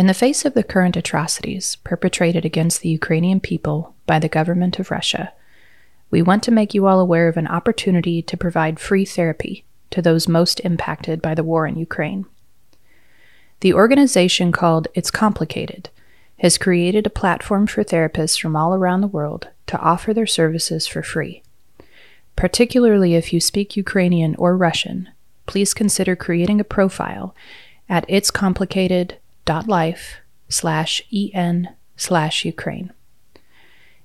In the face of the current atrocities perpetrated against the Ukrainian people by the government of Russia, we want to make you all aware of an opportunity to provide free therapy to those most impacted by the war in Ukraine. The organization called It's Complicated has created a platform for therapists from all around the world to offer their services for free. Particularly if you speak Ukrainian or Russian, please consider creating a profile at itscomplicated.life slash en slash Ukraine.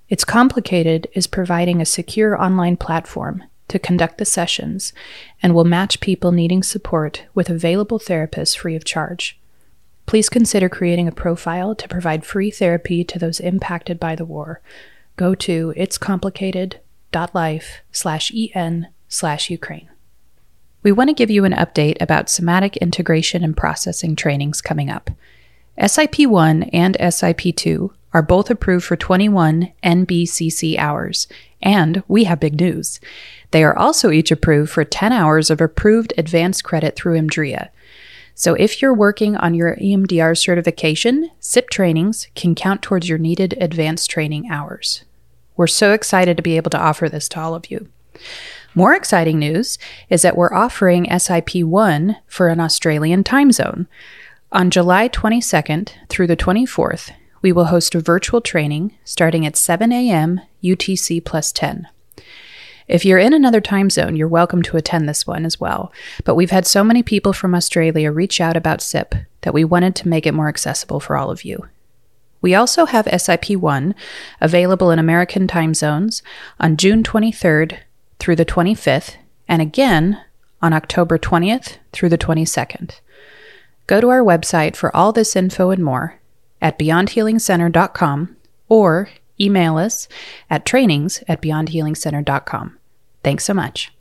It's Complicated is providing a secure online platform to conduct the sessions and will match people needing support with available therapists free of charge. Please consider creating a profile to provide free therapy to those impacted by the war. Go to itscomplicated.life slash en slash Ukraine. We want to give you an update about somatic integration and processing trainings coming up. SIP 1 and SIP 2 are both approved for 21 NBCC hours, and we have big news. They are also each approved for 10 hours of approved advanced credit through EMDRIA. So if you're working on your EMDR certification, SIP trainings can count towards your needed advanced training hours. We're so excited to be able to offer this to all of you. More exciting news is that we're offering SIP 1 for an Australian time zone. On July 22nd through the 24th, we will host a virtual training starting at 7 a.m. UTC plus 10. If you're in another time zone, you're welcome to attend this one as well. But we've had so many people from Australia reach out about SIP that we wanted to make it more accessible for all of you. We also have SIP 1 available in American time zones on June 23rd through the 25th, and again on October 20th through the 22nd. Go to our website for all this info and more at beyondhealingcenter.com or email us at trainings at beyondhealingcenter.com. Thanks so much.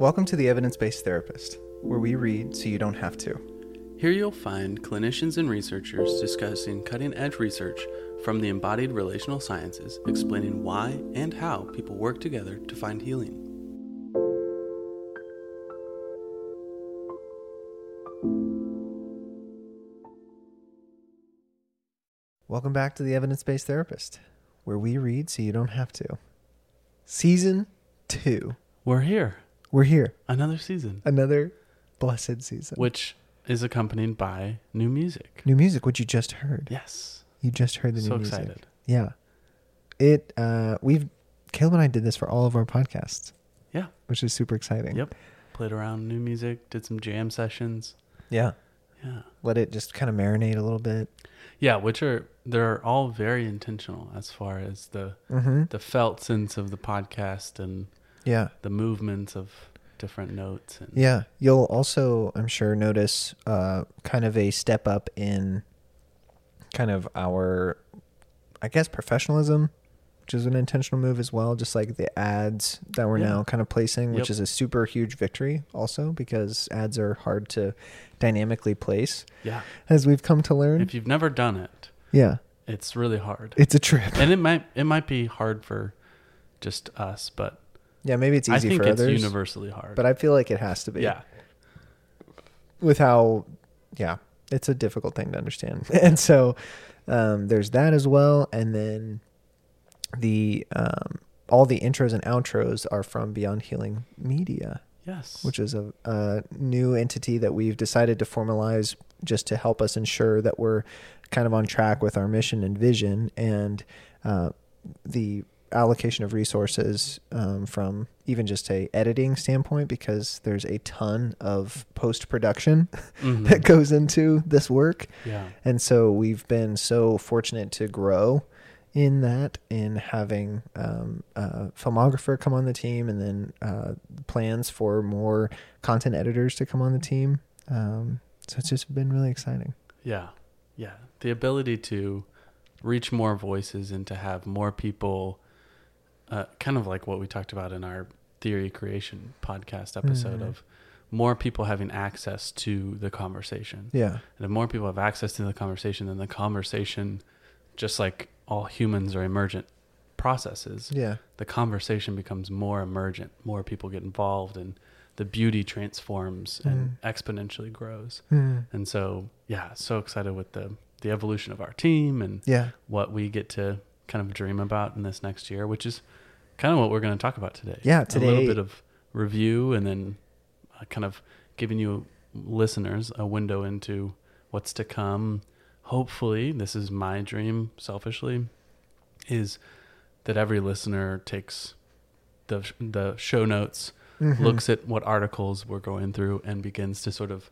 Welcome to the Evidence Based Therapist, where we read so you don't have to. Here you'll find clinicians and researchers discussing cutting edge research from the embodied relational sciences, explaining why and how people work together to find healing. Welcome back to the Evidence Based Therapist, where we read so you don't have to. Season two. We're here. We're here. Another season. Another blessed season. Which is accompanied by new music. New music, which you just heard. Yes. You just heard the so new music. So excited. Yeah. It uh we've Caleb and I did this for all of our podcasts. Yeah. Which is super exciting. Yep. Played around new music, did some jam sessions. Yeah. Yeah. Let it just kind of marinate a little bit. Yeah, which are they're all very intentional as far as the Mm-hmm. the felt sense of the podcast and Yeah. the movements of different notes and Yeah. You'll also, I'm sure, notice uh kind of a step up in kind of our I guess professionalism, which is an intentional move as well, just like the ads that we're Yeah. now kind of placing, which Yep. is a super huge victory also because ads are hard to dynamically place yeah. as we've come to learn. If you've never done it, yeah. it's really hard. It's a trip. and it might it might be hard for just us, but Yeah, maybe it's easy I think for it's others. universally hard. But I feel like it has to be. yeah, With how yeah, it's a difficult thing to understand. And so um there's that as well. And then the um all the intros and outros are from Beyond Healing Media, yes, which is a, a new entity that we've decided to formalize just to help us ensure that we're kind of on track with our mission and vision and uh, the allocation of resources um, from even just a editing standpoint because there's a ton of post production Mhm. that goes into this work yeah, and so we've been so fortunate to grow in that in having um, a filmographer come on the team and then uh, plans for more content editors to come on the team. Um, so it's just been really exciting. yeah, yeah. The ability to reach more voices and to have more people, uh, kind of like what we talked about in our theory creation podcast episode Mhm. of more people having access to the conversation. Yeah. And if more people have access to the conversation, then the conversation just like all humans are emergent processes, Yeah. the conversation becomes more emergent. More people get involved, and the beauty transforms and exponentially grows. Mm. And so, yeah, so excited with the the evolution of our team and Yeah. what we get to kind of dream about in this next year, which is kind of what we're going to talk about today. Yeah, a little bit of review and then uh, kind of giving you listeners a window into what's to come. Hopefully, this is my dream. Selfishly, is that every listener takes the the show notes, Mhm. looks at what articles we're going through, and begins to sort of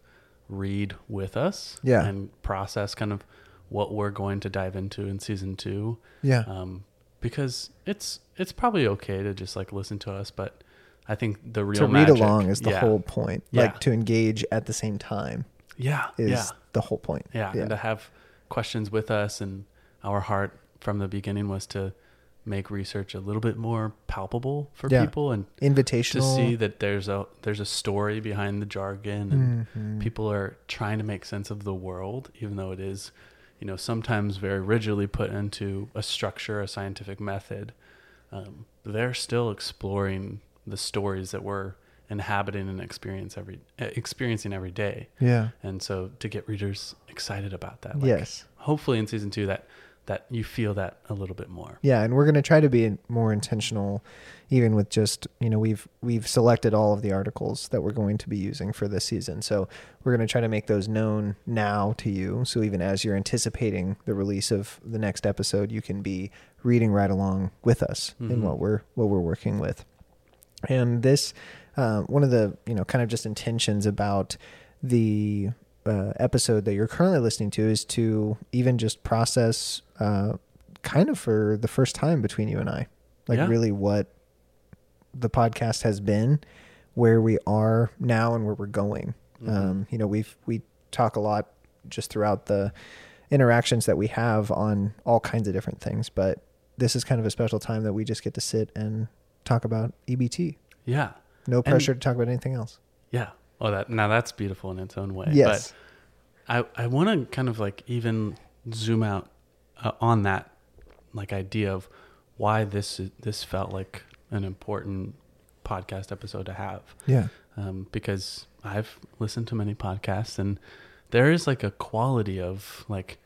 read with us Yeah. and process kind of what we're going to dive into in season two Yeah. um, because it's it's probably okay to just like listen to us but i think the real to read magic- along is the yeah, whole point. Yeah. Like to engage at the same time yeah is yeah the whole point. yeah Yeah. and to have questions with us and our heart from the beginning was to make research a little bit more palpable for Yeah. people and Invitational. to see that there's a there's a story behind the jargon and Mhm. people are trying to make sense of the world even though it is you know sometimes very rigidly put into a structure a scientific method um, they're still exploring the stories that we're inhabiting and experience every eh, experiencing every day Yeah. and so to get readers excited about that like, yes. hopefully in season two that that you feel that a little bit more Yeah, and we're going to try to be more intentional even with just, you know, we've we've selected all of the articles that we're going to be using for this season. So, we're going to try to make those known now to you. So even as you're anticipating the release of the next episode, you can be reading right along with us in Mhm. what we're what we're working with. And this uh, one of the, you know, kind of just intentions about the uh, episode that you're currently listening to is to even just process uh, kind of for the first time between you and I, like Yeah. really what the podcast has been, where we are now, and where we're going. Mhm. Um, you know, we've we talk a lot just throughout the interactions that we have on all kinds of different things, but this is kind of a special time that we just get to sit and talk about EBT. yeah No pressure to talk about anything else. yeah oh that now that's beautiful in its own way Yes. I, I want to kind of like even zoom out uh, on that like idea of why this is, this felt like an important podcast episode to have yeah. um, because I've listened to many podcasts and there is like a quality of like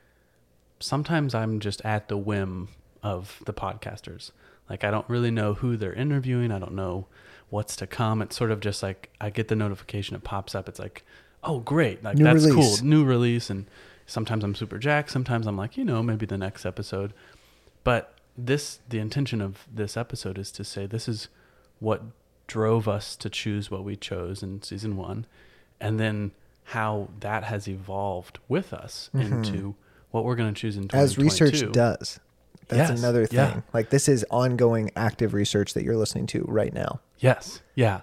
sometimes I'm just at the whim of the podcasters. Like I don't really know who they're interviewing. I don't know what's to come. It's sort of just like I get the notification, it pops up. It's like, oh great, like New that's release. cool, new release. And sometimes I'm super jacked. Sometimes I'm like, you know, maybe the next episode. But this, the intention of this episode is to say this is what drove us to choose what we chose in season one, and then how that has evolved with us Mhm. into what we're going to choose in As research does. That's Yes, another thing. yeah. Like this is ongoing active research that you're listening to right now. Yes, yeah.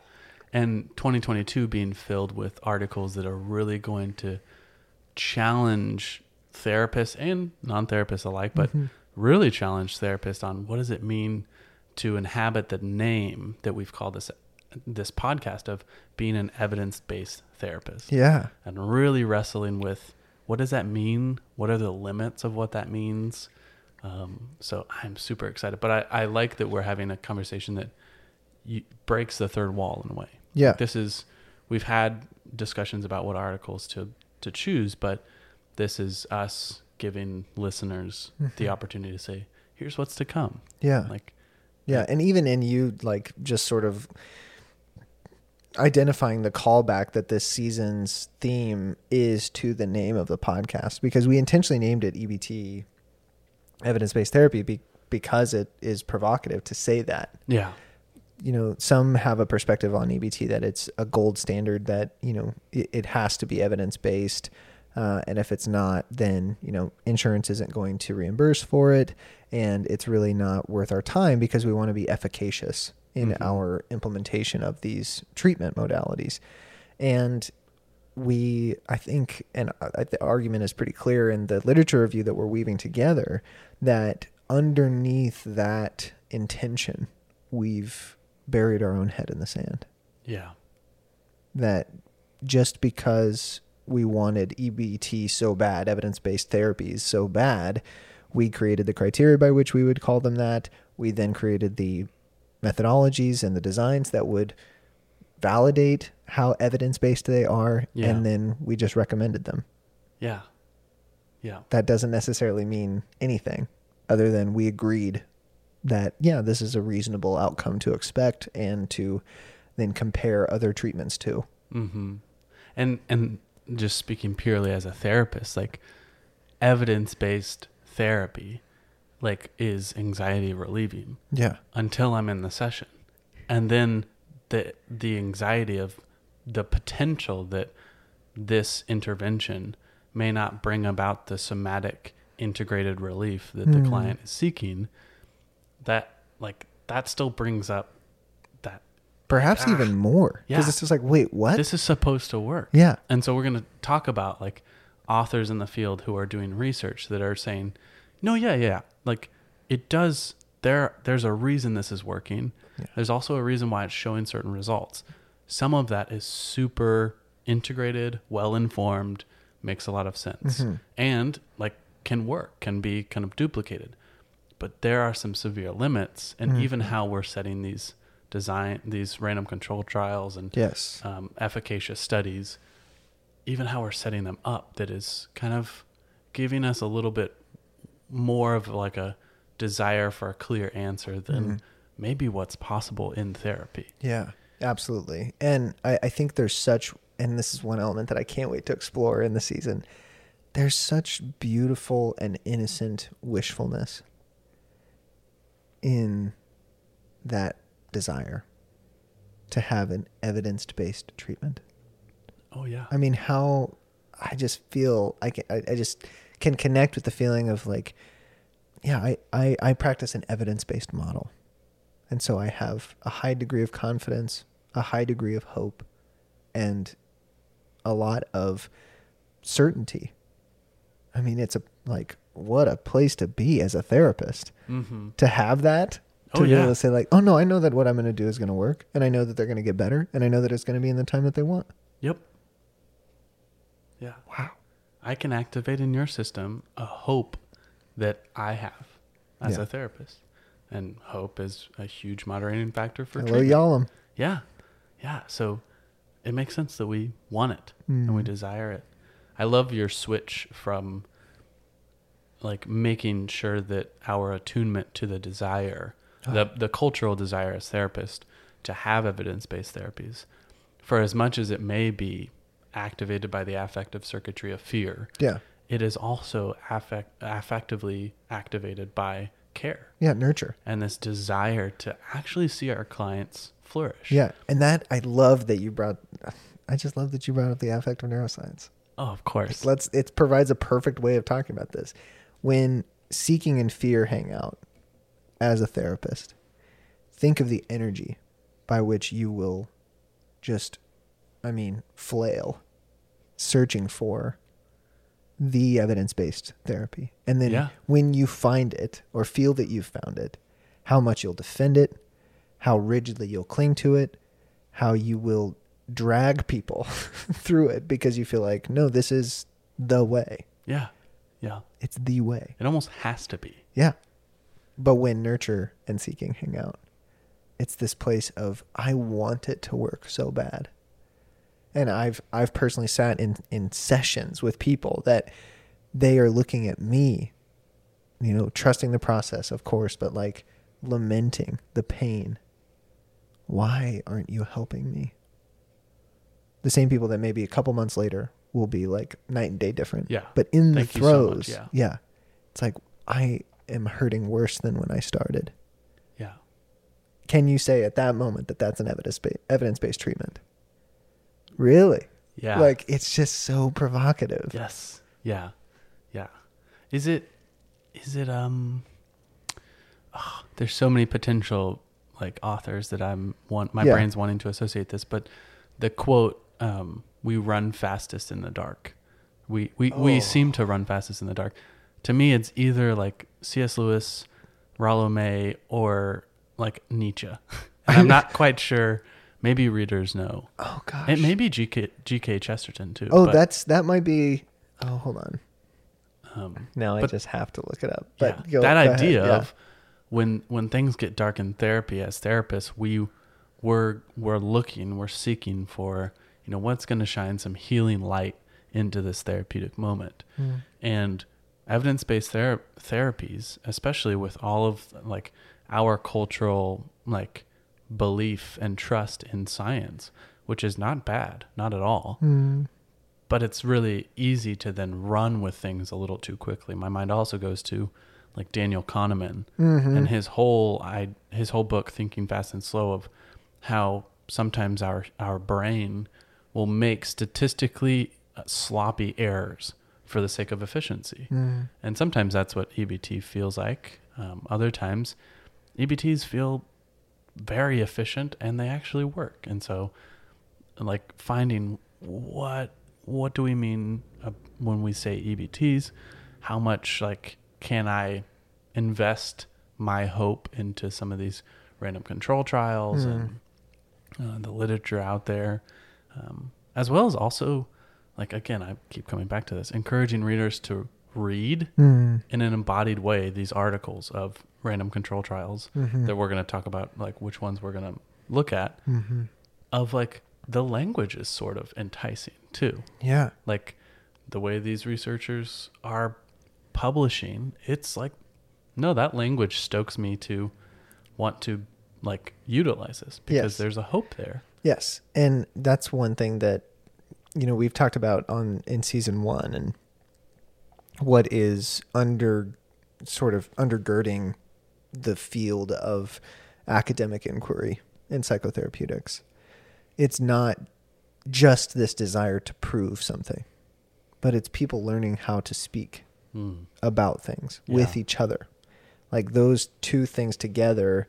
And 2022 being filled with articles that are really going to challenge therapists and non therapists alike, but Mhm. really challenge therapists on what does it mean to inhabit the name that we've called this this podcast of being an evidence based therapist. Yeah. and really wrestling with what does that mean? What are the limits of what that means? Um, so I'm super excited, but I, I like that we're having a conversation that breaks the third wall in a way. Yeah. This is we've had discussions about what articles to to choose, but this is us giving listeners the Mhm. opportunity to say, "Here's what's to come." Yeah. Like, Yeah, and even in you like just sort of identifying the callback that this season's theme is to the name of the podcast because we intentionally named it EBT evidence-based therapy be, because it is provocative to say that. yeah, You know, some have a perspective on EBT that it's a gold standard that, you know, it, it has to be evidence-based uh, and if it's not, then you know insurance isn't going to reimburse for it, and it's really not worth our time because we want to be efficacious in Mhm. our implementation of these treatment modalities. And we, I think, and I, the argument is pretty clear in the literature review that we're weaving together that underneath that intention, we've buried our own head in the sand yeah, that just because we wanted EBT so bad, evidence based therapies so bad, We created the criteria by which we would call them that. We then created the methodologies and the designs that would validate how evidence based they are, Yeah. and then we just recommended them. Yeah. Yeah. That doesn't necessarily mean anything other than we agreed that, yeah, this is a reasonable outcome to expect and to then compare other treatments to. Mm-hmm. And and just speaking purely as a therapist, like evidence based therapy, like is anxiety relieving Yeah. until I'm in the session, and then the the anxiety of the potential that this intervention may not bring about the somatic integrated relief that the Mm. client is seeking. That like that still brings up that Perhaps Ah. even more. Because Yeah. it's just like, wait, what? this is supposed to work. yeah. And so we're going to talk about like authors in the field who are doing research that are saying, "No, yeah, yeah, like it does there there's a reason this is working. Yeah. There's also a reason why it's showing certain results. Some of that is super integrated, well informed, makes a lot of sense. Mhm. And like can work, can be kind of duplicated. But there are some severe limits and Mhm. even how we're setting these design these random control trials and Yes. um, efficacious studies, even how we're setting them up, that is kind of giving us a little bit more of like a desire for a clear answer than Mhm. maybe what's possible in therapy. Yeah, absolutely. And I, I think there's such, and this is one element that I can't wait to explore in the season. There's such beautiful and innocent wishfulness in that desire to have an evidence based treatment. Oh yeah, I mean, how I just feel I can, I, I just can connect with the feeling of like, yeah, I, I, I practice an evidence based model. And so I have a high degree of confidence, a high degree of hope, and a lot of certainty. I mean, it's a like, what a place to be as a therapist mm-hmm. to have that. To Oh, be yeah. able to say, like, oh no, I know that what I'm going to do is going to work, and I know that they're going to get better, and I know that it's going to be in the time that they want. Yep. Yeah, Wow. I can activate in your system a hope that I have as Yeah. a therapist, and hope is a huge moderating factor for Hello, y'all. Yeah. Yeah. So it makes sense that we want it and we Mm. desire it. I love your switch from like making sure that our attunement to the desire, the, ah. the cultural desire as therapists to have evidence based therapies, for as much as it may be activated by the affective circuitry of fear, Yeah. it is also affect, affectively activated by care Yeah. Nurture. and this desire to actually see our clients flourish. Yeah. And that, I love that you brought, I just love that you brought up the affective neuroscience. Oh, of course. Let's, it provides a perfect way of talking about this. When seeking and fear hang out as a therapist, think of the energy by which you will just, I mean, flail searching for the evidence based therapy. And then Yeah. when you find it or feel that you've found it, how much you'll defend it, how rigidly you'll cling to it, how you will drag people through it because you feel like, no, this is the way. yeah. Yeah. It's the way. It almost has to be. Yeah. But when nurture and seeking hang out, it's this place of I want it to work so bad. And I've I've personally sat in in sessions with people that they are looking at me, you know, trusting the process, of course, but like lamenting the pain. Why aren't you helping me? The same people that maybe a couple months later will be like night and day different. Yeah. But in Thank the you so throes, yeah. It's like I am hurting worse than when I started. Yeah. Can you say at that moment that that's an evidence evidence based treatment? Really? Yeah. Like it's just so provocative. yes. Yeah. Yeah. Is it is it um ah, there's so many potential like authors that I'm want my Yeah. brain's wanting to associate this, but the quote um we run fastest in the dark. We we, we Oh. seem to run fastest in the dark. To me it's either like C.S. Lewis, Rollo May, or like Nietzsche. And I'm not quite sure. Maybe readers know. Oh gosh. It may be GK, GK Chesterton too. Oh, but, that's that might be. Oh, hold on. Um, Now I just have to look it up. But yeah, go- that go idea yeah. of when when things get dark in therapy as therapists, we we're we're looking, we're seeking for you know what's going to shine some healing light into this therapeutic moment, Mm. and evidence-based ther- therapies, especially with all of like our cultural like belief and trust in science, which is not bad, not at all Mm. but it's really easy to then run with things a little too quickly. My mind also goes to like Daniel Kahneman Mhm. and his whole I his whole book Thinking Fast and Slow of how sometimes our our brain will make statistically uh, sloppy errors for the sake of efficiency. Mm. And sometimes that's what EBT feels like. Um, other times, EBTs feel very efficient and they actually work. And so, like finding what what do we mean uh, when we say EBTs? How much like can I invest my hope into some of these random control trials and uh, the literature out there, um, as well as also like again I keep coming back to this, encouraging readers to read Mm. in an embodied way these articles of random control trials Mhm. that we're going to talk about like which ones we're going to look at Mhm. of like the language is sort of enticing too Yeah. like the way these researchers are publishing it's like no that language stokes me to want to like utilize this because Yes. there's a hope there Yes, and that's one thing that you know we've talked about on in season one, and what is under sort of undergirding the field of academic inquiry in psychotherapeutics. It's not just this desire to prove something, but it's people learning how to speak Mm. about things with each other. Like those two things together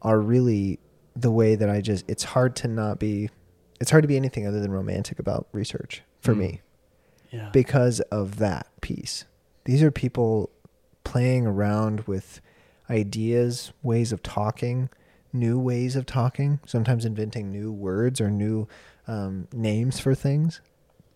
are really the way that I just it's hard to not be it's hard to be anything other than romantic about research for Mm. me yeah because of that piece. These are people playing around with ideas, ways of talking, new ways of talking, sometimes inventing new words or new um, names for things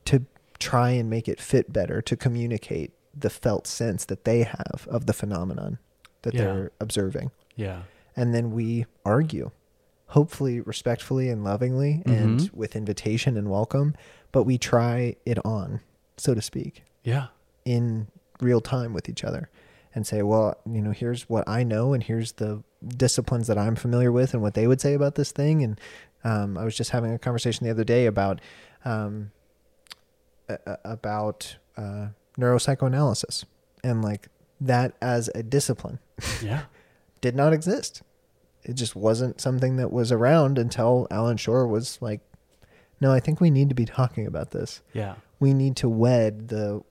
to try and make it fit better to communicate the felt sense that they have of the phenomenon that Yeah. they're observing. yeah And then we argue, hopefully respectfully and lovingly and Mhm. with invitation and welcome, but we try it on, so to speak yeah in real time with each other and say, well, you know, here's what I know and here's the disciplines that I'm familiar with and what they would say about this thing. And um, I was just having a conversation the other day about um, a- about uh, neuropsychoanalysis and like that as a discipline yeah did not exist. It just wasn't something that was around until Allan Schore was like, no, I think we need to be talking about this yeah we need to wed the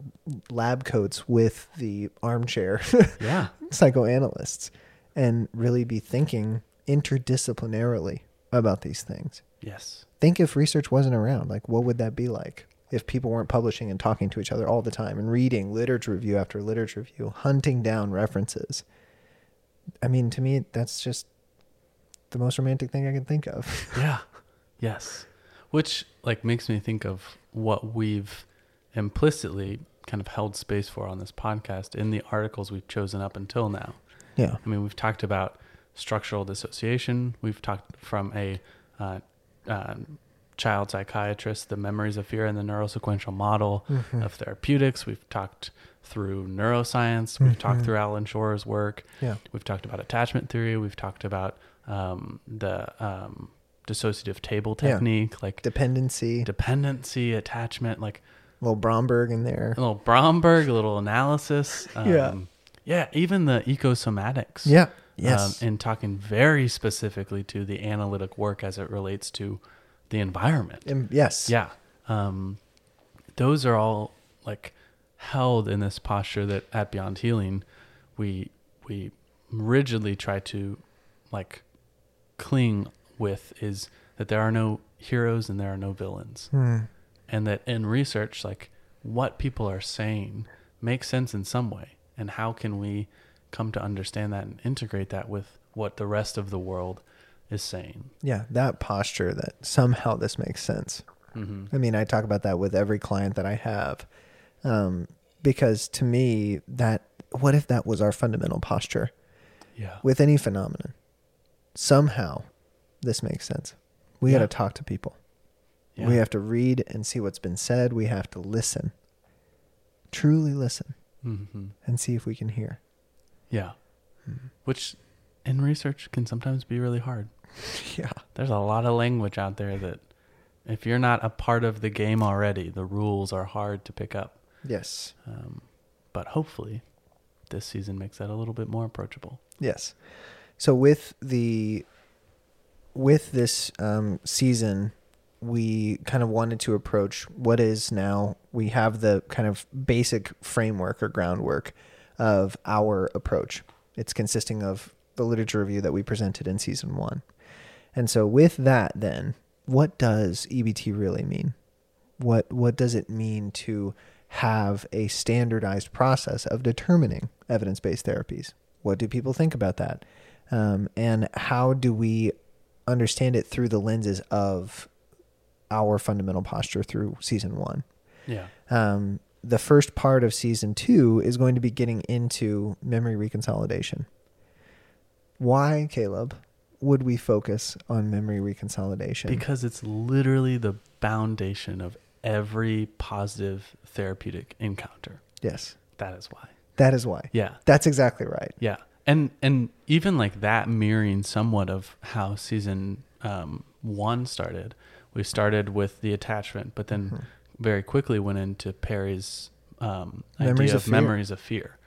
lab coats with the armchair yeah psychoanalysts and really be thinking interdisciplinarily about these things. yes Think if research wasn't around, like what would that be like? If people weren't publishing and talking to each other all the time and reading literature review after literature review, hunting down references. I mean, to me, that's just the most romantic thing I can think of. Yeah. Yes. Which like makes me think of what we've implicitly kind of held space for on this podcast in the articles we've chosen up until now. yeah. I mean, we've talked about structural dissociation. We've talked from a uh, uh, child psychiatrist, the memories of fear and the neurosequential model Mhm. of therapeutics. We've talked through neuroscience. We've talked Mhm. through Allan Schore's work. Yeah. We've talked about attachment theory. We've talked about um, the um, dissociative table Yeah. technique, like Dependency, dependency, attachment, like a little Bromberg in there. a little Bromberg, a little analysis. Um, Yeah. Yeah. Even the ecosomatics. Yeah. Yes. Um, and talking very specifically to the analytic work as it relates to the environment. Im- yes. Yeah. Um, those are all like held in this posture that at Beyond Healing, we we rigidly try to like cling with is that there are no heroes and there are no villains, Hmm. and that in research, like what people are saying makes sense in some way, and how can we come to understand that and integrate that with what the rest of the world is saying? Yeah. That posture that somehow this makes sense. hmm I mean, I talk about that with every client that I have. Um, because to me that what if that was our fundamental posture Yeah. with any phenomenon somehow this makes sense we Yeah. got to talk to people yeah. we have to read and see what's been said we have to listen truly listen hmm and see if we can hear Yeah. Hmm. Which in research can sometimes be really hard. yeah There's a lot of language out there that if you're not a part of the game already, the rules are hard to pick up. yes Um, but hopefully, this season makes that a little bit more approachable. Yes. So with the with this um, season, we kind of wanted to approach what is now we have the kind of basic framework or groundwork of our approach. It's consisting of the literature review that we presented in season one. And so with that then, what does EBT really mean? What what does it mean to have a standardized process of determining evidence-based therapies? What do people think about that? Um, and how do we understand it through the lenses of our fundamental posture through season one? Yeah. Um, the first part of season two is going to be getting into memory reconsolidation. Why, Caleb, would we focus on memory reconsolidation? Because it's literally the foundation of every positive therapeutic encounter. yes, That is why. that is why. Yeah. That's exactly right. Yeah, and and even like that mirroring somewhat of how season um, one started. We started with the attachment, but then Mhm. very quickly went into Perry's um, Memories idea of of, memories of fear.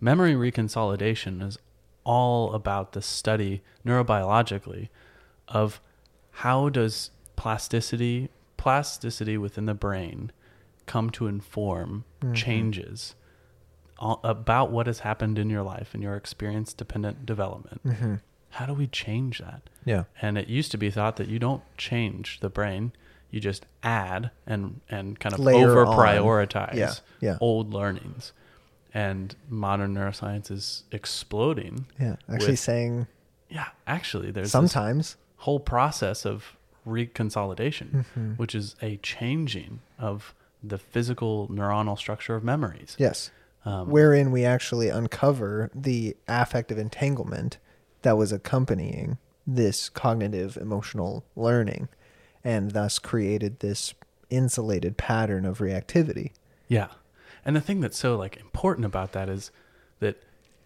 Memory reconsolidation is all about the study neurobiologically of how does plasticity plasticity within the brain come to inform Mhm. changes all, about what has happened in your life and your experience dependent development. hmm How do we change that? Yeah. And it used to be thought that you don't change the brain, you just add and and kind of Layer over prioritize Yeah, yeah. old learnings. And modern neuroscience is exploding. Yeah. Actually, with- saying Yeah, actually, there's sometimes. whole process of reconsolidation, Mhm. which is a changing of the physical neuronal structure of memories. Yes. Um, Wherein we actually uncover the affective entanglement that was accompanying this cognitive emotional learning and thus created this insulated pattern of reactivity. Yeah. And the thing that's so like important about that is that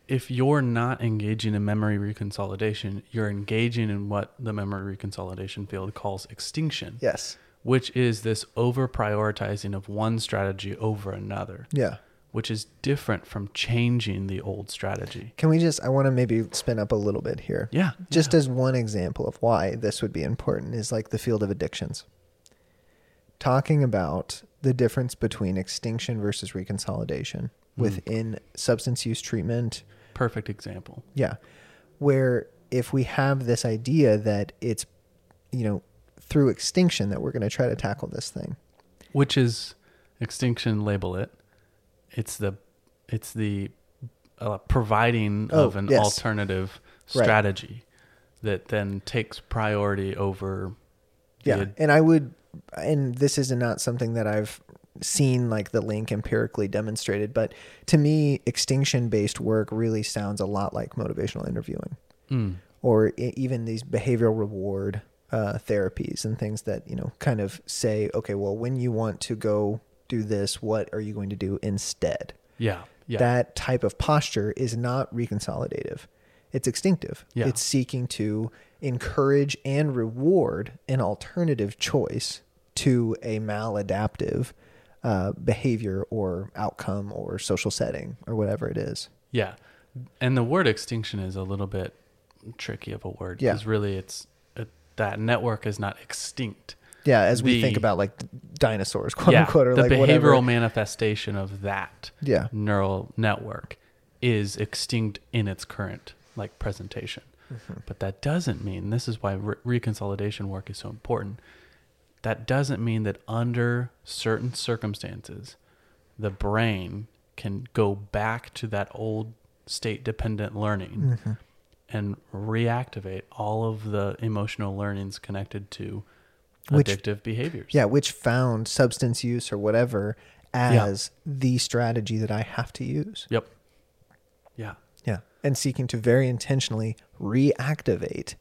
if you're not engaging in memory reconsolidation, you're engaging in what the memory reconsolidation field calls extinction, Yes. which is this over prioritizing of one strategy over another, Yeah. Which is different from changing the old strategy. Can we just, I want to maybe spin up a little bit here. Yeah. Just yeah. as one example of why this would be important is like the field of addictions. Talking about the difference between extinction versus reconsolidation Mm. within substance use treatment. perfect example. Yeah. Where if we have this idea that it's, you know, through extinction that we're going to try to tackle this thing. Which is extinction label it. It's the it's the uh, providing Oh, of an yes. alternative Right. strategy that then takes priority over Yeah. And I would, and this is not something that I've seen like the link empirically demonstrated, but to me, extinction based work really sounds a lot like motivational interviewing Mm. or even these behavioral reward uh, therapies and things that, you know, kind of say, okay, well, when you want to go do this, what are you going to do instead? Yeah. Yeah. That type of posture is not reconsolidative. It's extinctive. Yeah. It's seeking to encourage and reward an alternative choice to a maladaptive uh, behavior or outcome or social setting or whatever it is. yeah. And the word extinction is a little bit tricky of a word Yeah. because really it's it, that network is not extinct. Yeah, as we The- think about like dinosaurs, quote yeah. unquote, or the like behavioral whatever. manifestation of that Yeah. neural network is extinct in its current like presentation. Mm-hmm. But that doesn't mean this is why re- reconsolidation work is so important. That doesn't mean that under certain circumstances, the brain can go back to that old state dependent learning Mhm. and reactivate all of the emotional learnings connected to Which- addictive behaviors. Yeah, which found substance use or whatever as the strategy that I have to use. Yep. Yeah. Yeah. And seeking to very intentionally reactivate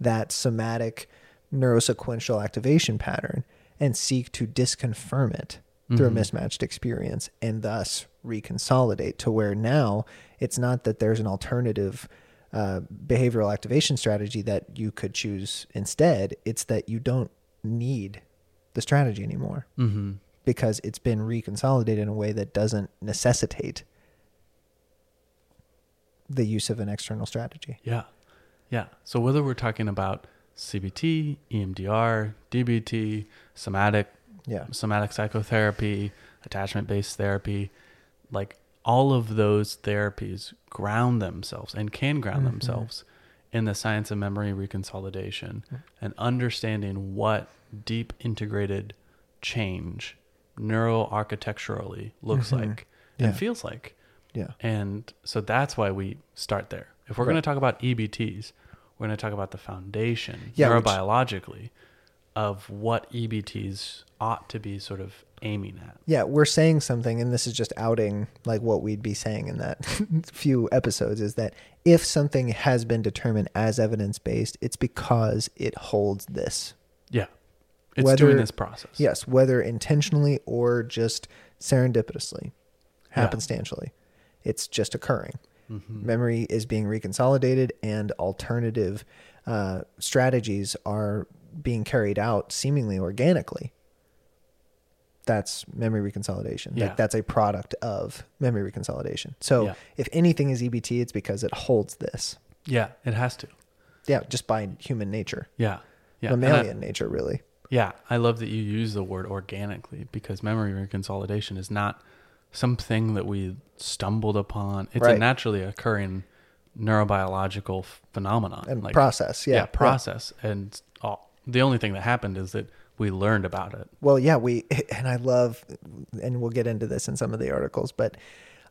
that somatic neurosequential activation pattern and seek to disconfirm it through a mismatched experience and thus reconsolidate to where now it's not that there's an alternative uh, behavioral activation strategy that you could choose instead. It's that you don't need the strategy anymore Mm-hmm. because it's been reconsolidated in a way that doesn't necessitate the use of an external strategy. Yeah. Yeah. So whether we're talking about CBT, EMDR, DBT, somatic, Yeah. somatic psychotherapy, attachment based therapy, like all of those therapies ground themselves and can ground Mhm. themselves in the science of memory reconsolidation and understanding what deep integrated change neuro architecturally looks Mhm. like Yeah. and feels like. Yeah. And so that's why we start there. If we're going to talk about EBTs, we're going to talk about the foundation Yeah, which- neurobiologically of what EBTs ought to be sort of aiming at. Yeah, we're saying something, and this is just outing like what we'd be saying in that few episodes is that if something has been determined as evidence based, it's because it holds this. Yeah. It's Whether- doing this process. Yes, whether intentionally or just serendipitously, Yeah. happenstantially, it's just occurring. Mhm. Memory is being reconsolidated, and alternative uh, strategies are being carried out seemingly organically. That's memory reconsolidation. Yeah. Like that's a product of memory reconsolidation. So Yeah. if anything is EBT, it's because it holds this. Yeah, it has to. Yeah, just by human nature, Yeah. Yeah. And I- mammalian nature, really. Yeah, I love that you use the word organically because memory reconsolidation is not something that we stumbled upon. It's a naturally occurring neurobiological phenomenon And like- process, yeah, yeah. process. And all, the only thing that happened is that we learned about it. Well, yeah, we and I love, and we'll get into this in some of the articles, but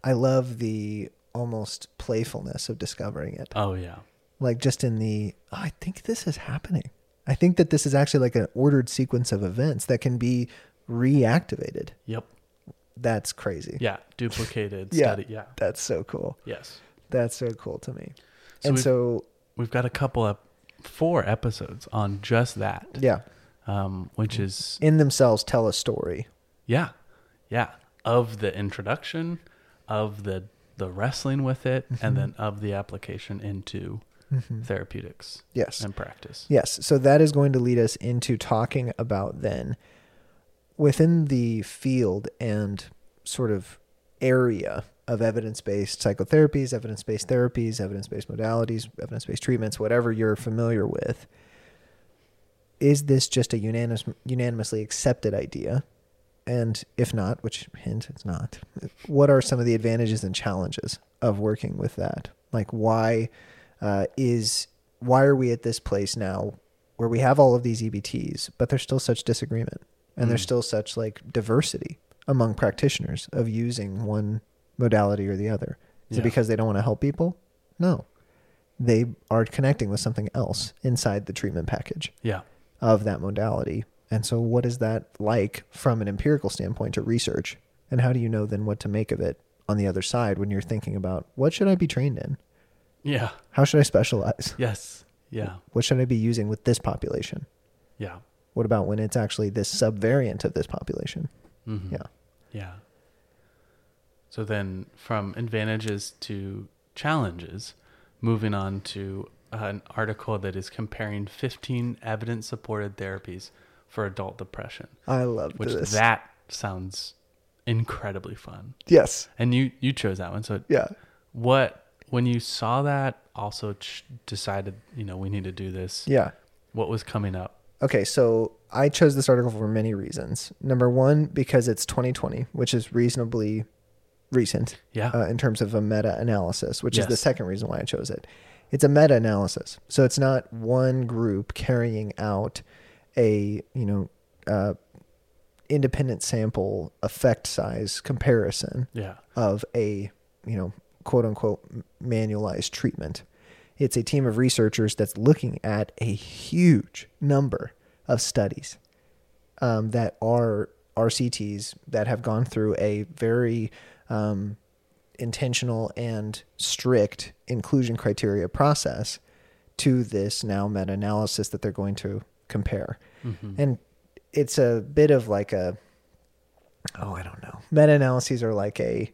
I love the almost playfulness of discovering it. Oh yeah, Like just in the, oh, I think this is happening. I think that this is actually like an ordered sequence of events that can be reactivated. yep, That's crazy. yeah, duplicated Yeah. study. Yeah, That's so cool. yes. That's so cool to me. So and we've- so, We've got a couple of four episodes on just that, yeah, um, which is in themselves tell a story. Yeah. Yeah. Of the introduction, of the the wrestling with it, Mm-hmm. and then of the application into Mm-hmm. therapeutics Yes. and practice. Yes. So that is going to lead us into talking about then within the field and sort of area of evidence based psychotherapies, evidence based therapies, evidence based modalities, evidence based treatments, whatever you're familiar with. Is this just a unanimous, unanimously accepted idea? And if not, which hint it's not, what are some of the advantages and challenges of working with that? Like, why uh, is why are we at this place now where we have all of these EBTs, but there's still such disagreement and there's Mm. still such like diversity among practitioners of using one modality or the other? Is Yeah. it because they don't want to help people? No, they are connecting with something else inside the treatment package Yeah. of that modality. And so, what is that like from an empirical standpoint to research? And how do you know then what to make of it on the other side when you're thinking about what should I be trained in? Yeah. How should I specialize? Yes. Yeah. What should I be using with this population? Yeah. What about when it's actually this subvariant of this population? hmm Yeah. Yeah. So then from advantages to challenges, moving on to an article that is comparing 15 evidence supported therapies for adult depression, I love which this. that sounds incredibly fun. yes. And you you chose that one. So Yeah. what when you saw that also ch- decided, you know, we need to do this. Yeah. What was coming up? Okay, so I chose this article for many reasons. Number one, because it's 2020, which is reasonably recent Yeah. uh, in terms of a meta analysis, which is the second reason why I chose it. It's a meta analysis. So it's not one group carrying out a, you know, uh, independent sample effect size comparison yeah. of a, you know, quote unquote manualized treatment. It's a team of researchers that's looking at a huge number of studies um, that are RCTs that have gone through a very um, intentional and strict inclusion criteria process to this now meta analysis that they're going to compare. Mhm. And it's a bit of like a oh, I don't know. Meta analyses are like a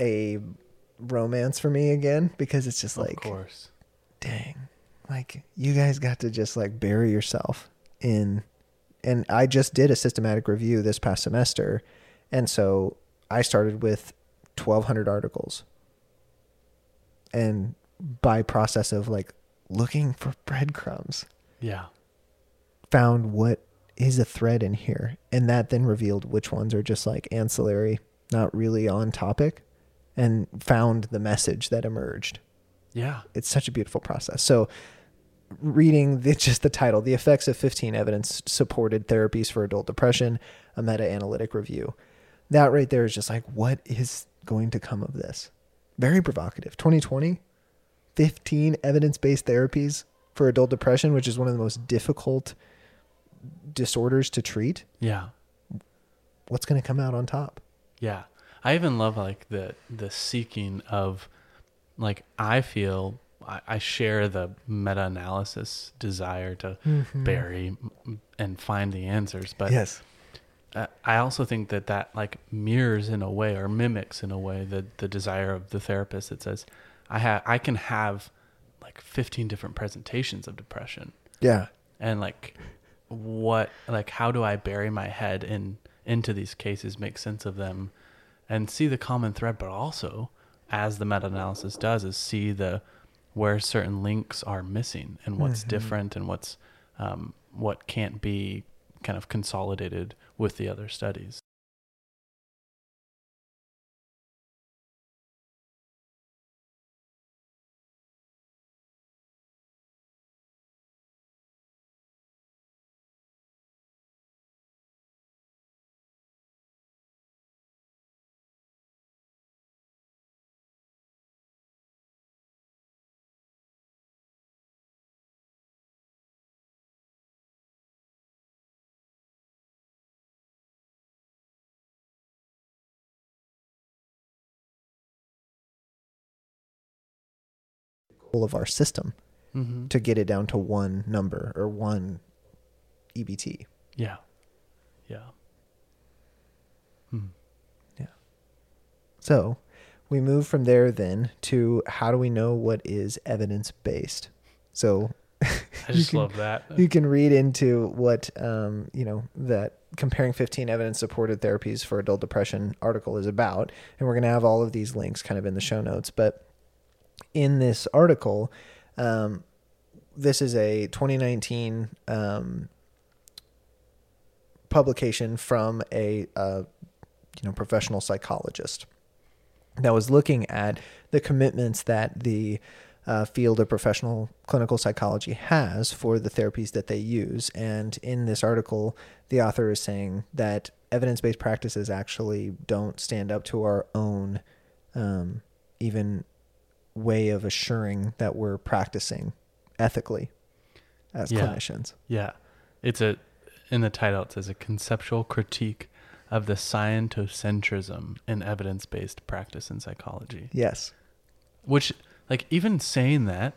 a romance for me again because it's just of like course. dang. Like you guys got to just like bury yourself in and I just did a systematic review this past semester and so I started with 1200 articles. And by process of like looking for breadcrumbs Yeah. found what is a thread in here and that then revealed which ones are just like ancillary not really on topic and found the message that emerged. Yeah. it's such a beautiful process. So reading the, just the title the effects of 15 evidence supported therapies for adult depression a meta-analytic review. That right there is just like what is going to come of this? Very provocative. 2020 15 evidence-based therapies for adult depression which is one of the most difficult disorders to treat. Yeah. what's going to come out on top? Yeah. I even love like the the seeking of like I feel I, I share the meta analysis desire to mm-hmm. bury and find the answers, but yes. I also think that that like mirrors in a way or mimics in a way the the desire of the therapist that says I have I can have like 15 different presentations of depression. Yeah. And like what like how do I bury my head in into these cases make sense of them and see the common thread but also as the meta-analysis does is see the where certain links are missing and what's Mhm. different and what's um, what can't be kind of consolidated with the other studies of our system mm-hmm. to get it down to one number or one ebt yeah yeah hmm. So we move from there then to how do we know what is evidence based? So I just can- love that you can read into what um, you know that comparing 15 evidence supported therapies for adult depression article is about, and we're going to have all of these links kind of in the show notes. But in this article, um, this is a 2019 um, publication from a uh, you know professional psychologist that was looking at the commitments that the uh, field of professional clinical psychology has for the therapies that they use. And in this article, the author is saying that evidence based practices actually don't stand up to our own um, even way of assuring that we're practicing ethically as Yeah. clinicians. Yeah. It's a in the title it says a conceptual critique of the scientocentrism in evidence-based practice in psychology. Yes. Which like even saying that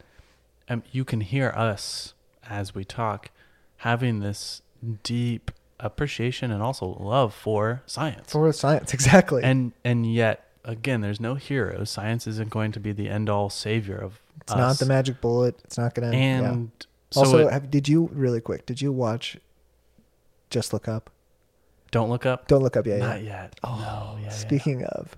um, you can hear us as we talk having this deep appreciation and also love for science. For science, exactly. and and yet again there's no heroes. Science isn't going to be the end all savior of it's us. not the magic bullet. It's not going to. and so also, it- have, did you really quick? Did you watch Just Look Up? don't look up. Don't look up yet. Not yet. yet. Oh, no, yeah, yeah. speaking of,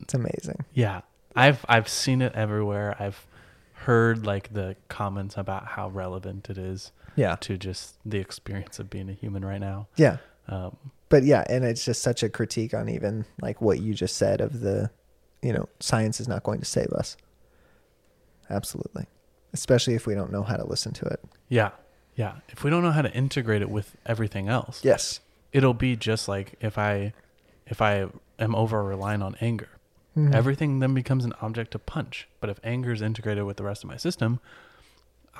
it's amazing. Yeah. I've I've seen it everywhere. I've heard like the comments about how relevant it is Yeah, to just the experience of being a human right now. yeah, Um, but yeah, and it's just such a critique on even like what you just said of the, you know, science is not going to save us. Absolutely, especially if we don't know how to listen to it. yeah. Yeah. If we don't know how to integrate it with everything else, Yes. it'll be just like if I if I am over relying on anger. Mhm. Everything then becomes an object to punch. But if anger is integrated with the rest of my system,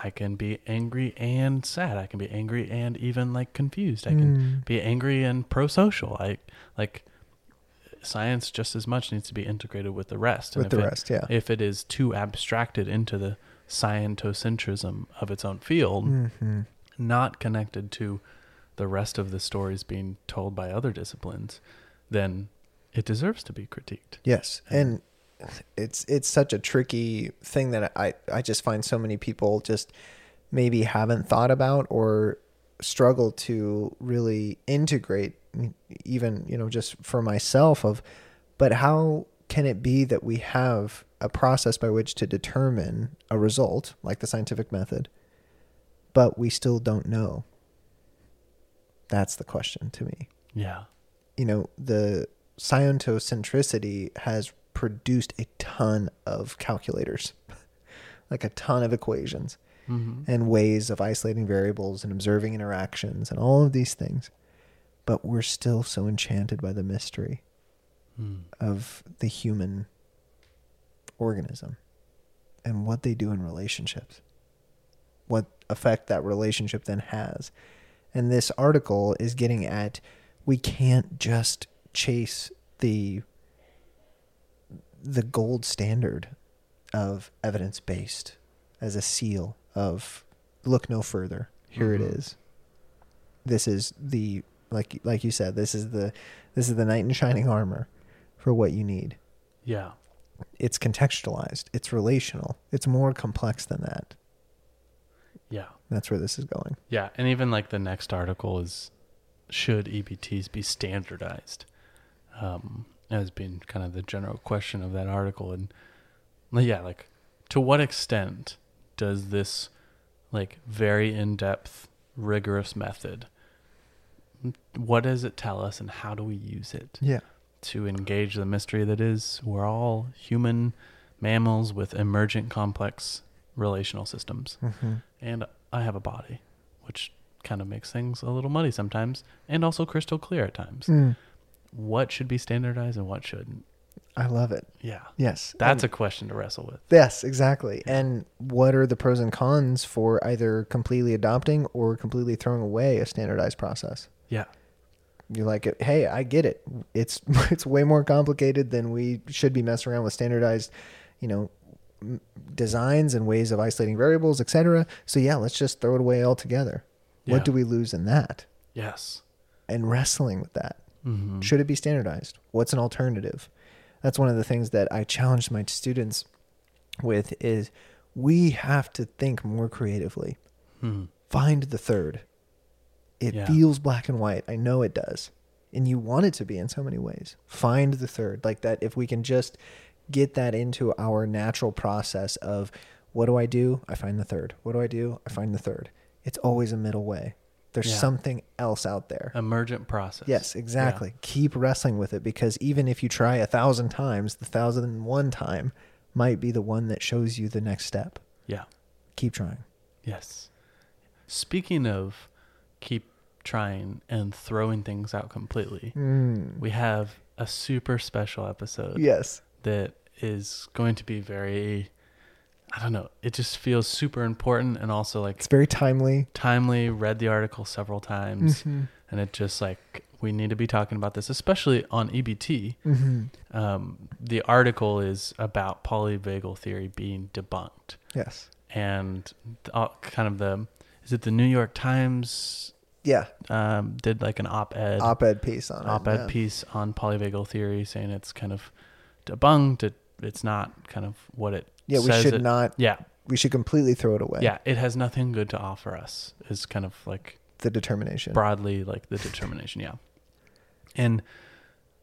I can be angry and sad. I can be angry and even like confused. I can Mm. be angry and pro-social. I like science just as much needs to be integrated with the rest. with if the it- rest. Yeah. If it is too abstracted into the scientocentrism of its own field, hmm not connected to the rest of the stories being told by other disciplines, then it deserves to be critiqued. Yes, and it's it's such a tricky thing that I I just find so many people just maybe haven't thought about or struggle to really integrate even you know just for myself of but how can it be that we have a process by which to determine a result like the scientific method but we still don't know that's the question to me Yeah. you know, the scientocentricity has produced a ton of calculators, like a ton of equations hmm and ways of isolating variables and observing interactions and all of these things. But we're still so enchanted by the mystery Mm. of the human organism and what they do in relationships, what effect that relationship then has. And this article is getting at we can't just chase the the gold standard of evidence based as a seal of look no further. Here Mhm. it is. This is the like like you said, this is the this is the knight in shining armor for what you need. Yeah. It's contextualized. It's relational. It's more complex than that. Yeah. That's where this is going. Yeah. And even like the next article is should EBTs be standardized? Um, as been kind of the general question of that article. And yeah, like to what extent does this like very in depth, rigorous method what does it tell us and how do we use it? Yeah. to engage the mystery that is we're all human mammals with emergent complex relational systems. Mm-hmm. And I have a body, which kind of makes things a little muddy sometimes and also crystal clear at times. Mm. What should be standardized and what shouldn't? I love it. Yeah. Yes. That's And- a question to wrestle with. Yes, exactly. And what are the pros and cons for either completely adopting or completely throwing away a standardized process? Yeah. You're like, hey, I get it. It's it's way more complicated than we should be messing around with standardized, you know, m- designs and ways of isolating variables, etc. So yeah, let's just throw it away altogether. Yeah. What do we lose in that? Yes. And wrestling with that. Mm-hmm. Should it be standardized? What's an alternative? That's one of the things that I challenge my students with is we have to think more creatively. hmm Find the third. It Yeah. feels black and white. I know it does. And you want it to be in so many ways. Find the third. Like that if we can just get that into our natural process of what do I do? I find the third. What do I do? I find the third. It's always a middle way. There's Yeah. something else out there. Emergent process. Yes, exactly. Keep wrestling with it because even if you try a thousand times, the thousand and one time might be the one that shows you the next step. Yeah. Keep trying. Yes. Speaking of keep trying and throwing things out completely, Mm. we have a super special episode Yes. that is going to be very I don't know, it just feels super important and also like It's very timely. timely, read the article several times Mhm. and it just like we need to be talking about this especially on EBT. Mhm. Um, the article is about polyvagal theory being debunked Yes. and uh, kind of the is it the New York Times Yeah. um, did like an op-ed Op-ed piece on op-ed it. yeah. piece on polyvagal theory saying it's kind of debunked it it's not kind of what it Yeah, we should it- not. yeah We should completely throw it away. yeah it has nothing good to offer us is kind of like The determination. broadly like the determination yeah and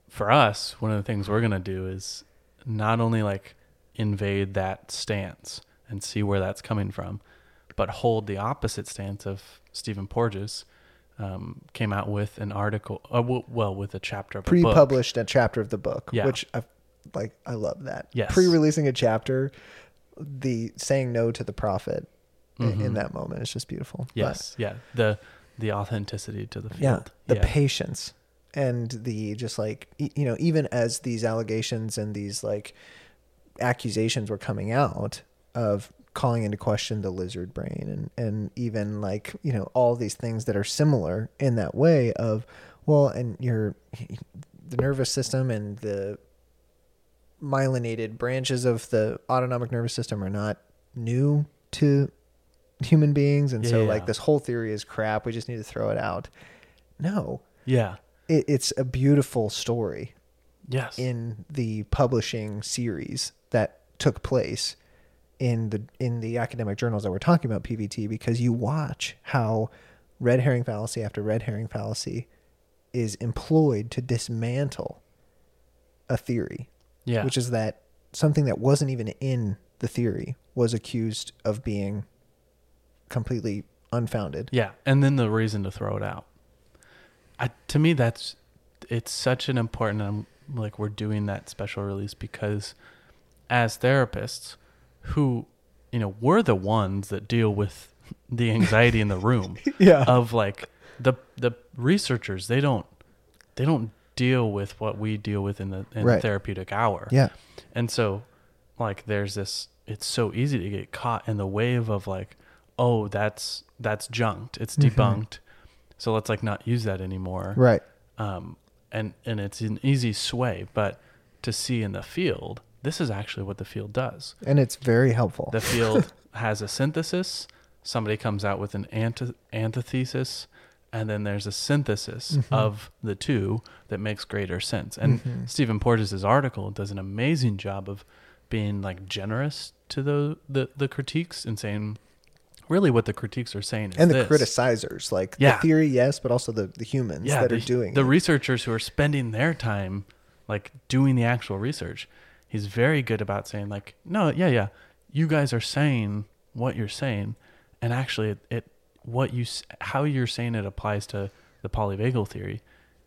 for us one of the things we're going to do is not only like invade that stance and see where that's coming from but hold the opposite stance of stephen porges um, came out with an article uh, w- well with a chapter of. Pre-published a chapter of the book, Yeah. which I like. I love that. Yes. Pre-releasing a chapter, the saying no to the profit i- in, Mhm. that moment is just beautiful. But- yes yeah the the authenticity to the field yeah the yeah. patience and the just like you know even as these allegations and these like accusations were coming out of calling into question the lizard brain and and even like you know all these things that are similar in that way of well and your the nervous system and the myelinated branches of the autonomic nervous system are not new to human beings and so Yeah. like this whole theory is crap we just need to throw it out no Yeah. it, it's a beautiful story Yes. in the publishing series that took place in the in the academic journals that we're talking about PVT because you watch how red herring fallacy after red herring fallacy is employed to dismantle a theory, yeah. which is that something that wasn't even in the theory was accused of being completely unfounded. Yeah, and then the reason to throw it out. I to me that's it's such an important um, like we're doing that special release because as therapists who you know we're the ones that deal with the anxiety in the room Yeah. of like the the researchers they don't they don't deal with what we deal with in the in Right. the therapeutic hour yeah. and so, like, there's this. It's so easy to get caught in the wave of like, oh, that's that's junked. It's debunked. So let's like not use that anymore. Right. Um, and and it's an easy sway, but to see in the field, this is actually what the field does. And it's very helpful. The field has a synthesis. Somebody comes out with an anti- antithesis, and then there's a synthesis mm-hmm. of the two that makes greater sense. And mm-hmm. Stephen Porges' article does an amazing job of being like generous to the the, the critiques and saying really what the critiques are saying is and the this. criticizers, like Yeah. the theory, yes, but also the, the humans yeah, that the, are doing the it. researchers who are spending their time like doing the actual research he's very good about saying like no yeah yeah you guys are saying what you're saying and actually it, it what you how you're saying it applies to the polyvagal theory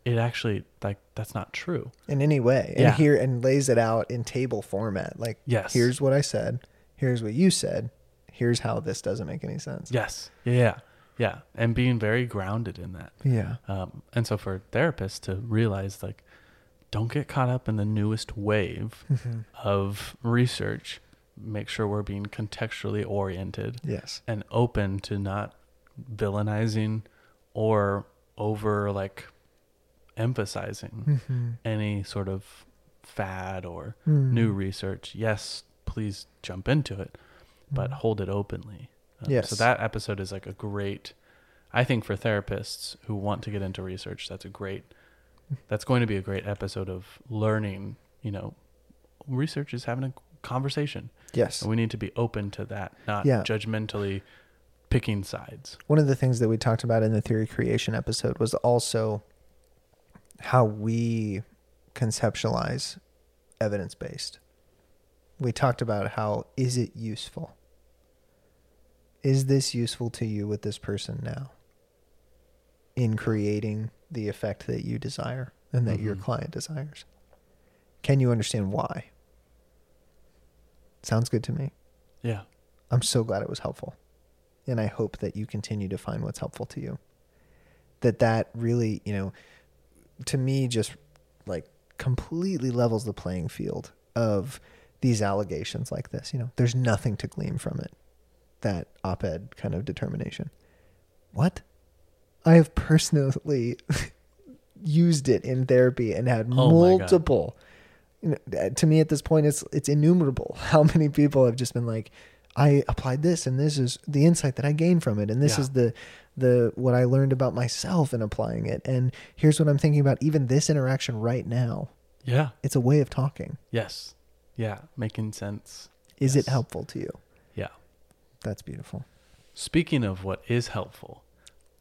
it actually like that's not true. In any way. And Yeah. here and lays it out in table format. Like Yes. here's what i said. Here's what you said. Here's how this doesn't make any sense. Yes. Yeah yeah. Yeah. And being very grounded in that. Yeah. Um, and so for therapists to realize like, don't get caught up in the newest wave of research. Make sure we're being contextually oriented yes. and open to not villainizing or over like emphasizing Mm-hmm. any sort of fad or Mm. new research. Yes, please jump into it, but hold it openly. Um, Yes. So that episode is like a great, I think for therapists who want to get into research, that's a great, that's going to be a great episode of learning, you know, research is having a conversation. yes And we need to be open to that, not Yeah. judgmentally picking sides. one of the things that we talked about in the theory creation episode was also how we conceptualize evidence based we talked about how is it useful is this useful to you with this person now in creating the effect that you desire and that your Mhm. client desires can you understand why sounds good to me Yeah. I'm so glad it was helpful. And I hope that you continue to find what's helpful to you. That that really, you know, to me just like completely levels the playing field of these allegations like this, you know. There's nothing to glean from it. That op-ed kind of determination. What? I have personally used it in therapy and had Oh multiple you know, to me at this point it's it's innumerable how many people have just been like i applied this and this is the insight that i gained from it and this Yeah. is the the what i learned about myself in applying it and here's what i'm thinking about even this interaction right now Yeah. it's a way of talking Yes. Yeah. Making sense. is Yes. it helpful to you Yeah. that's beautiful Speaking of what is helpful,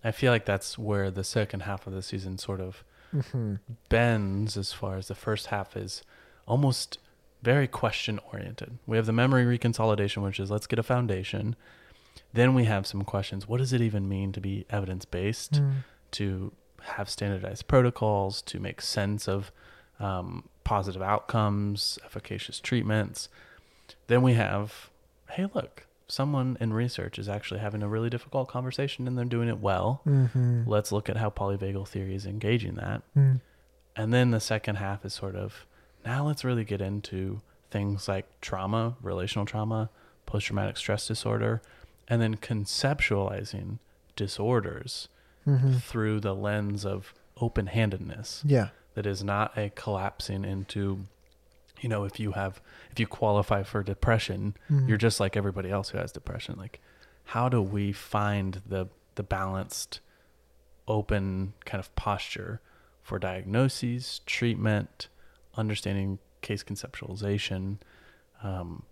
I feel like that's where the second half of the season sort of mm-hmm. bends as far as the first half is almost very question oriented. We have the memory reconsolidation, which is let's get a foundation. Then we have some questions. What does it even mean to be evidence based? To have standardized protocols, to make sense of um, positive outcomes, efficacious treatments. Then we have, hey, look, someone in research is actually having a really difficult conversation and they're doing it well. Mm-hmm. Let's look at how polyvagal theory is engaging that. And then the second half is sort of now let's really get into things like trauma, relational trauma, post traumatic stress disorder, and then conceptualizing disorders Mm-hmm. through the lens of open handedness Yeah. that is not a collapsing into you know if you have if you qualify for depression Mhm. you're just like everybody else who has depression like how do we find the the balanced open kind of posture for diagnoses treatment understanding case conceptualization um,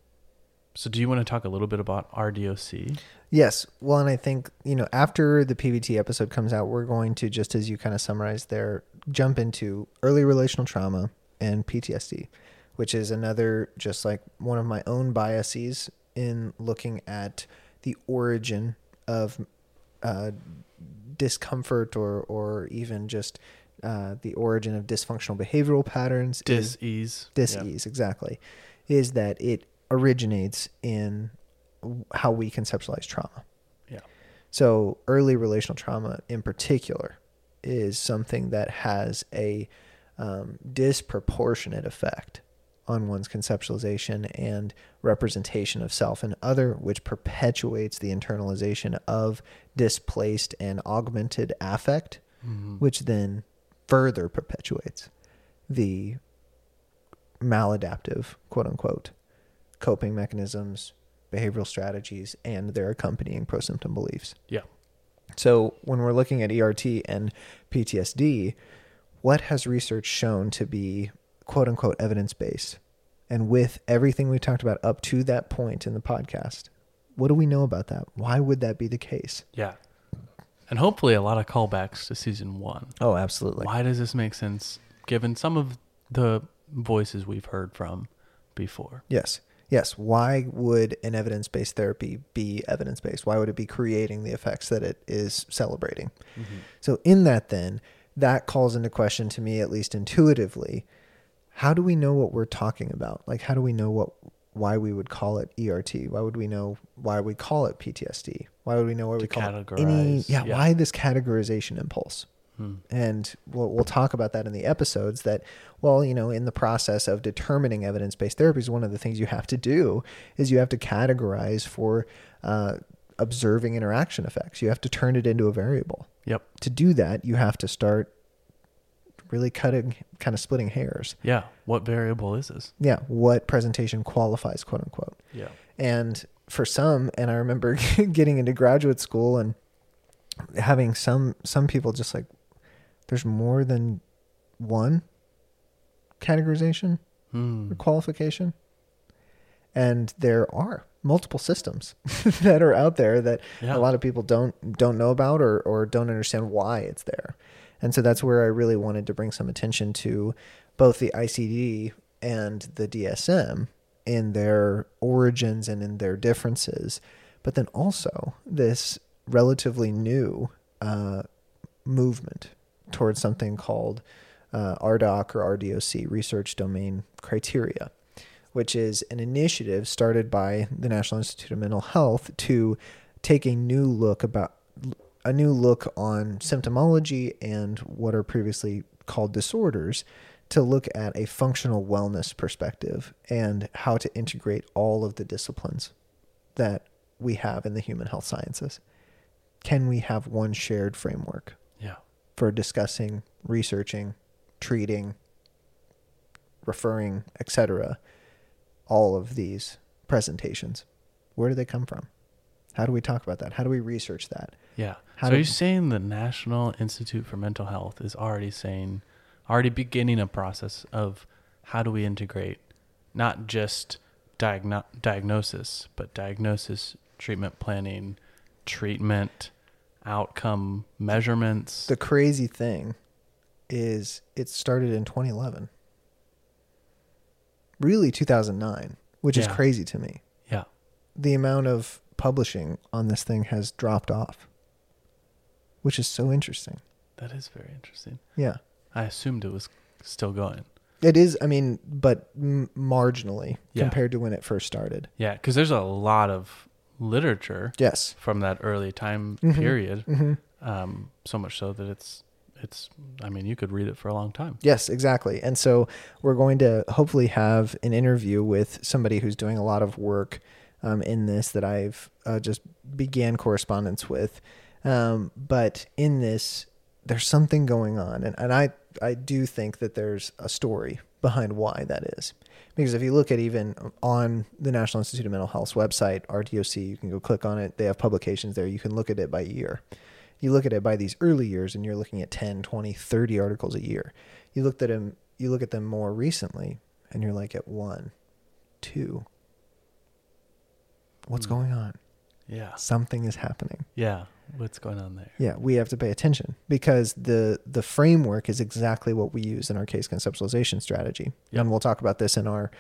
so do you want to talk a little bit about RDOC Yes. Well, and I think, you know, after the PVT episode comes out, we're going to, just as you kind of summarized there, jump into early relational trauma and PTSD, which is another, just like one of my own biases in looking at the origin of uh, discomfort or, or even just uh, the origin of dysfunctional behavioral patterns. is- dis-ease dis-ease exactly is that it originates in how we conceptualize trauma Yeah. so early relational trauma in particular is something that has a um, disproportionate effect on one's conceptualization and representation of self and other which perpetuates the internalization of displaced and augmented affect Mhm. which then further perpetuates the maladaptive, quote unquote, coping mechanisms, behavioral strategies, and their accompanying pro symptom beliefs. Yeah. So when we're looking at ERT and PTSD, what has research shown to be quote unquote evidence based? And with everything we talked about up to that point in the podcast, what do we know about that? Why would that be the case? Yeah. And hopefully a lot of callbacks to season one. Oh, absolutely. Why does this make sense given some of the voices we've heard from before? Yes. Yes. Why would an evidence based therapy be evidence based? Why would it be creating the effects that it is celebrating? Mm-hmm. So, in that, then, that calls into question to me, at least intuitively, how do we know what we're talking about? Like, how do we know what, why we would call it ERT? Why would we know why we call it PTSD? Why would we know why we call it any? Yeah, yeah. Why this categorization impulse? Hmm. And we'll, we'll talk about that in the episodes that, well, you know, in the process of determining evidence based therapies, one of the things you have to do is you have to categorize for uh, observing interaction effects. You have to turn it into a variable. Yep. To do that, you have to start really cutting, kind of splitting hairs. Yeah. What variable is this? Yeah. What presentation qualifies, quote unquote. Yeah. And for some, and I remember getting into graduate school and having some some people just like, there's more than one categorization Hmm. or qualification, and there are multiple systems that are out there that Yeah. a lot of people don't don't know about or or don't understand why it's there. And so that's where I really wanted to bring some attention to both the ICD and the DSM in their origins and in their differences, but then also this relatively new uh, movement towards something called uh, RDoC or RDOC, Research Domain Criteria, which is an initiative started by the National Institute of Mental Health to take a new look about a new look on symptomology and what are previously called disorders to look at a functional wellness perspective and how to integrate all of the disciplines that we have in the human health sciences. Can we have one shared framework Yeah. for discussing, researching, treating, referring, etc. all of these presentations? Where do they come from? How do we talk about that? How do we research that? Yeah. How so are you saying the National Institute for Mental Health is already saying, already beginning a process of how do we integrate not just diagno- diagnosis, but diagnosis, treatment planning, treatment, outcome measurements. The crazy thing is it started in 2011. Really 2009, which is crazy to me. yeah. The amount of publishing on this thing has dropped off, which is so interesting. That is very interesting. Yeah. I assumed it was still going. It is, I mean, but m- marginally Yeah. compared to when it first started. Yeah, because there's a lot of literature Yes. from that early time Mhm. period. hmm Um, so much so that it's it's. I mean, you could read it for a long time. Yes, exactly. And so we're going to hopefully have an interview with somebody who's doing a lot of work um, in this that I've uh, just began correspondence with. Um, but in this, there's something going on, and, and I I do think that there's a story behind why that is. Because if you look at even on the National Institute of Mental Health's website, RDoC, you can go click on it. They have publications there. You can look at it by year. You look at it by these early years and you're looking at 10, 20, 30 articles a year. You looked at them you look at them more recently and you're like at 1, 2. What's mm. going on? Yeah. Something is happening. Yeah what's going on there. Yeah, we have to pay attention because the the framework is exactly what we use in our case conceptualization strategy. Yep. And we'll talk about this in our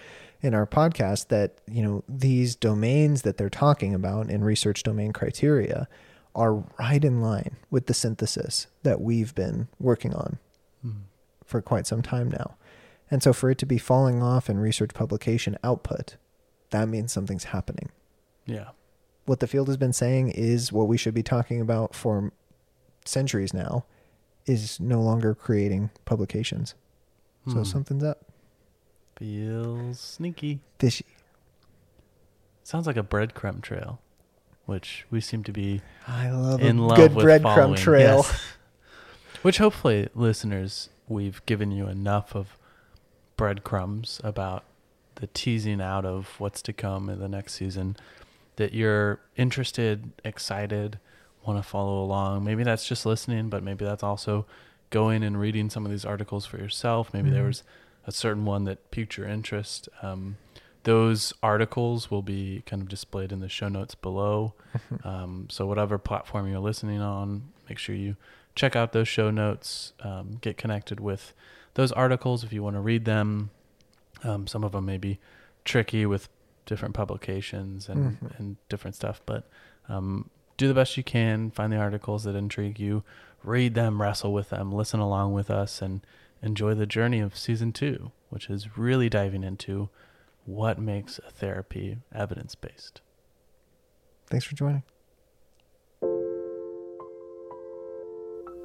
in our podcast that, you know, these domains that they're talking about in research domain criteria are right in line with the synthesis that we've been working on mm. for quite some time now. And so for it to be falling off in research publication output, that means something's happening. Yeah what the field has been saying is what we should be talking about for centuries now is no longer creating publications. Hmm. So something's up. Feels sneaky. Fishy. Sounds like a breadcrumb trail, which we seem to be I love in love good with breadcrumb trail. Yes. which hopefully listeners we've given you enough of breadcrumbs about the teasing out of what's to come in the next season that you're interested, excited, want to follow along. Maybe that's just listening, but maybe that's also going and reading some of these articles for yourself. Maybe mm-hmm. there was a certain one that piqued your interest. Um, those articles will be kind of displayed in the show notes below. Um, so, whatever platform you're listening on, make sure you check out those show notes, um, get connected with those articles if you want to read them. Um, some of them may be tricky with different publications and, mm-hmm. and different stuff. But um, do the best you can, find the articles that intrigue you, read them, wrestle with them, listen along with us, and enjoy the journey of season two, which is really diving into what makes a therapy evidence based. Thanks for joining.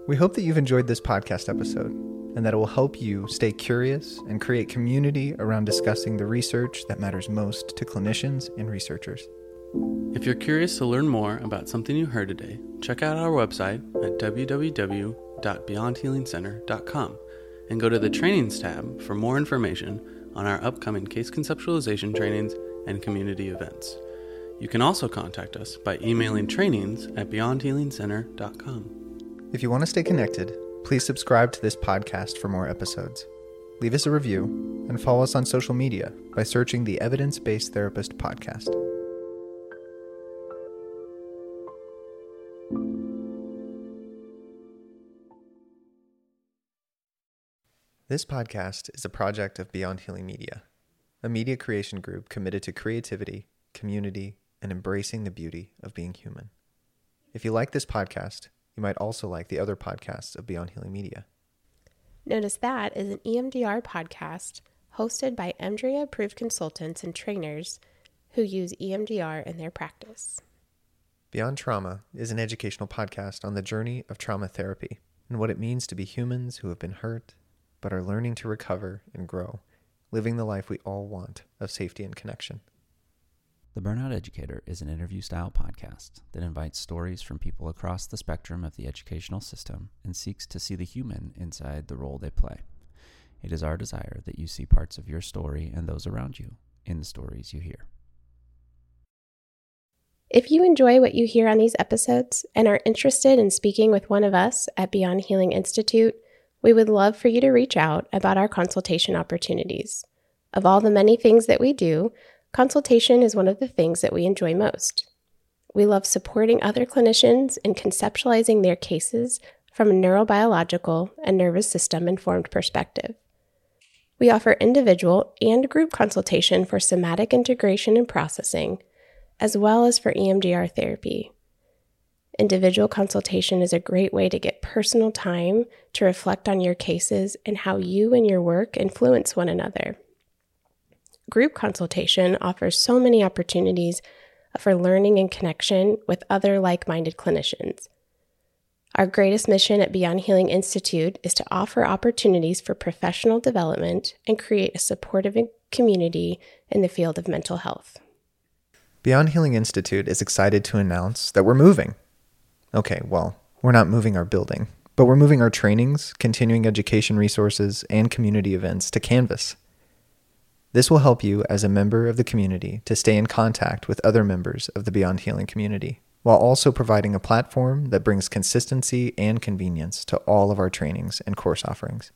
We hope that you've enjoyed this podcast episode and that it will help you stay curious and create community around discussing the research that matters most to clinicians and researchers. If you're curious to learn more about something you heard today, check out our website at www.beyondhealingcenter.com and go to the Trainings tab for more information on our upcoming case conceptualization trainings and community events. You can also contact us by emailing trainings at beyondhealingcenter.com. If you want to stay connected, Please subscribe to this podcast for more episodes. Leave us a review and follow us on social media by searching the Evidence Based Therapist Podcast. This podcast is a project of Beyond Healing Media, a media creation group committed to creativity, community, and embracing the beauty of being human. If you like this podcast, you might also like the other podcasts of Beyond Healing Media. Notice That is an EMDR podcast hosted by EMDRIA approved consultants and trainers who use EMDR in their practice. Beyond Trauma is an educational podcast on the journey of trauma therapy and what it means to be humans who have been hurt but are learning to recover and grow, living the life we all want of safety and connection. The Burnout Educator is an interview style podcast that invites stories from people across the spectrum of the educational system and seeks to see the human inside the role they play. It is our desire that you see parts of your story and those around you in the stories you hear. If you enjoy what you hear on these episodes and are interested in speaking with one of us at Beyond Healing Institute, we would love for you to reach out about our consultation opportunities. Of all the many things that we do, Consultation is one of the things that we enjoy most. We love supporting other clinicians in conceptualizing their cases from a neurobiological and nervous system informed perspective. We offer individual and group consultation for somatic integration and processing, as well as for EMDR therapy. Individual consultation is a great way to get personal time to reflect on your cases and how you and your work influence one another group consultation offers so many opportunities for learning and connection with other like minded clinicians. Our greatest mission at Beyond Healing Institute is to offer opportunities for professional development and create a supportive community in the field of mental health. Beyond Healing Institute is excited to announce that we're moving. Okay, well, we're not moving our building, but we're moving our trainings, continuing education resources, and community events to Canvas. This will help you as a member of the community to stay in contact with other members of the Beyond Healing community, while also providing a platform that brings consistency and convenience to all of our trainings and course offerings.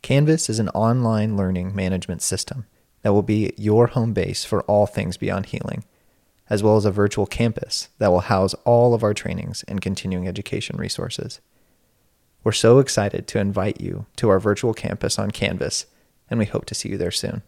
Canvas is an online learning management system that will be your home base for all things beyond healing, as well as a virtual campus that will house all of our trainings and continuing education resources. We're so excited to invite you to our virtual campus on Canvas, and we hope to see you there soon.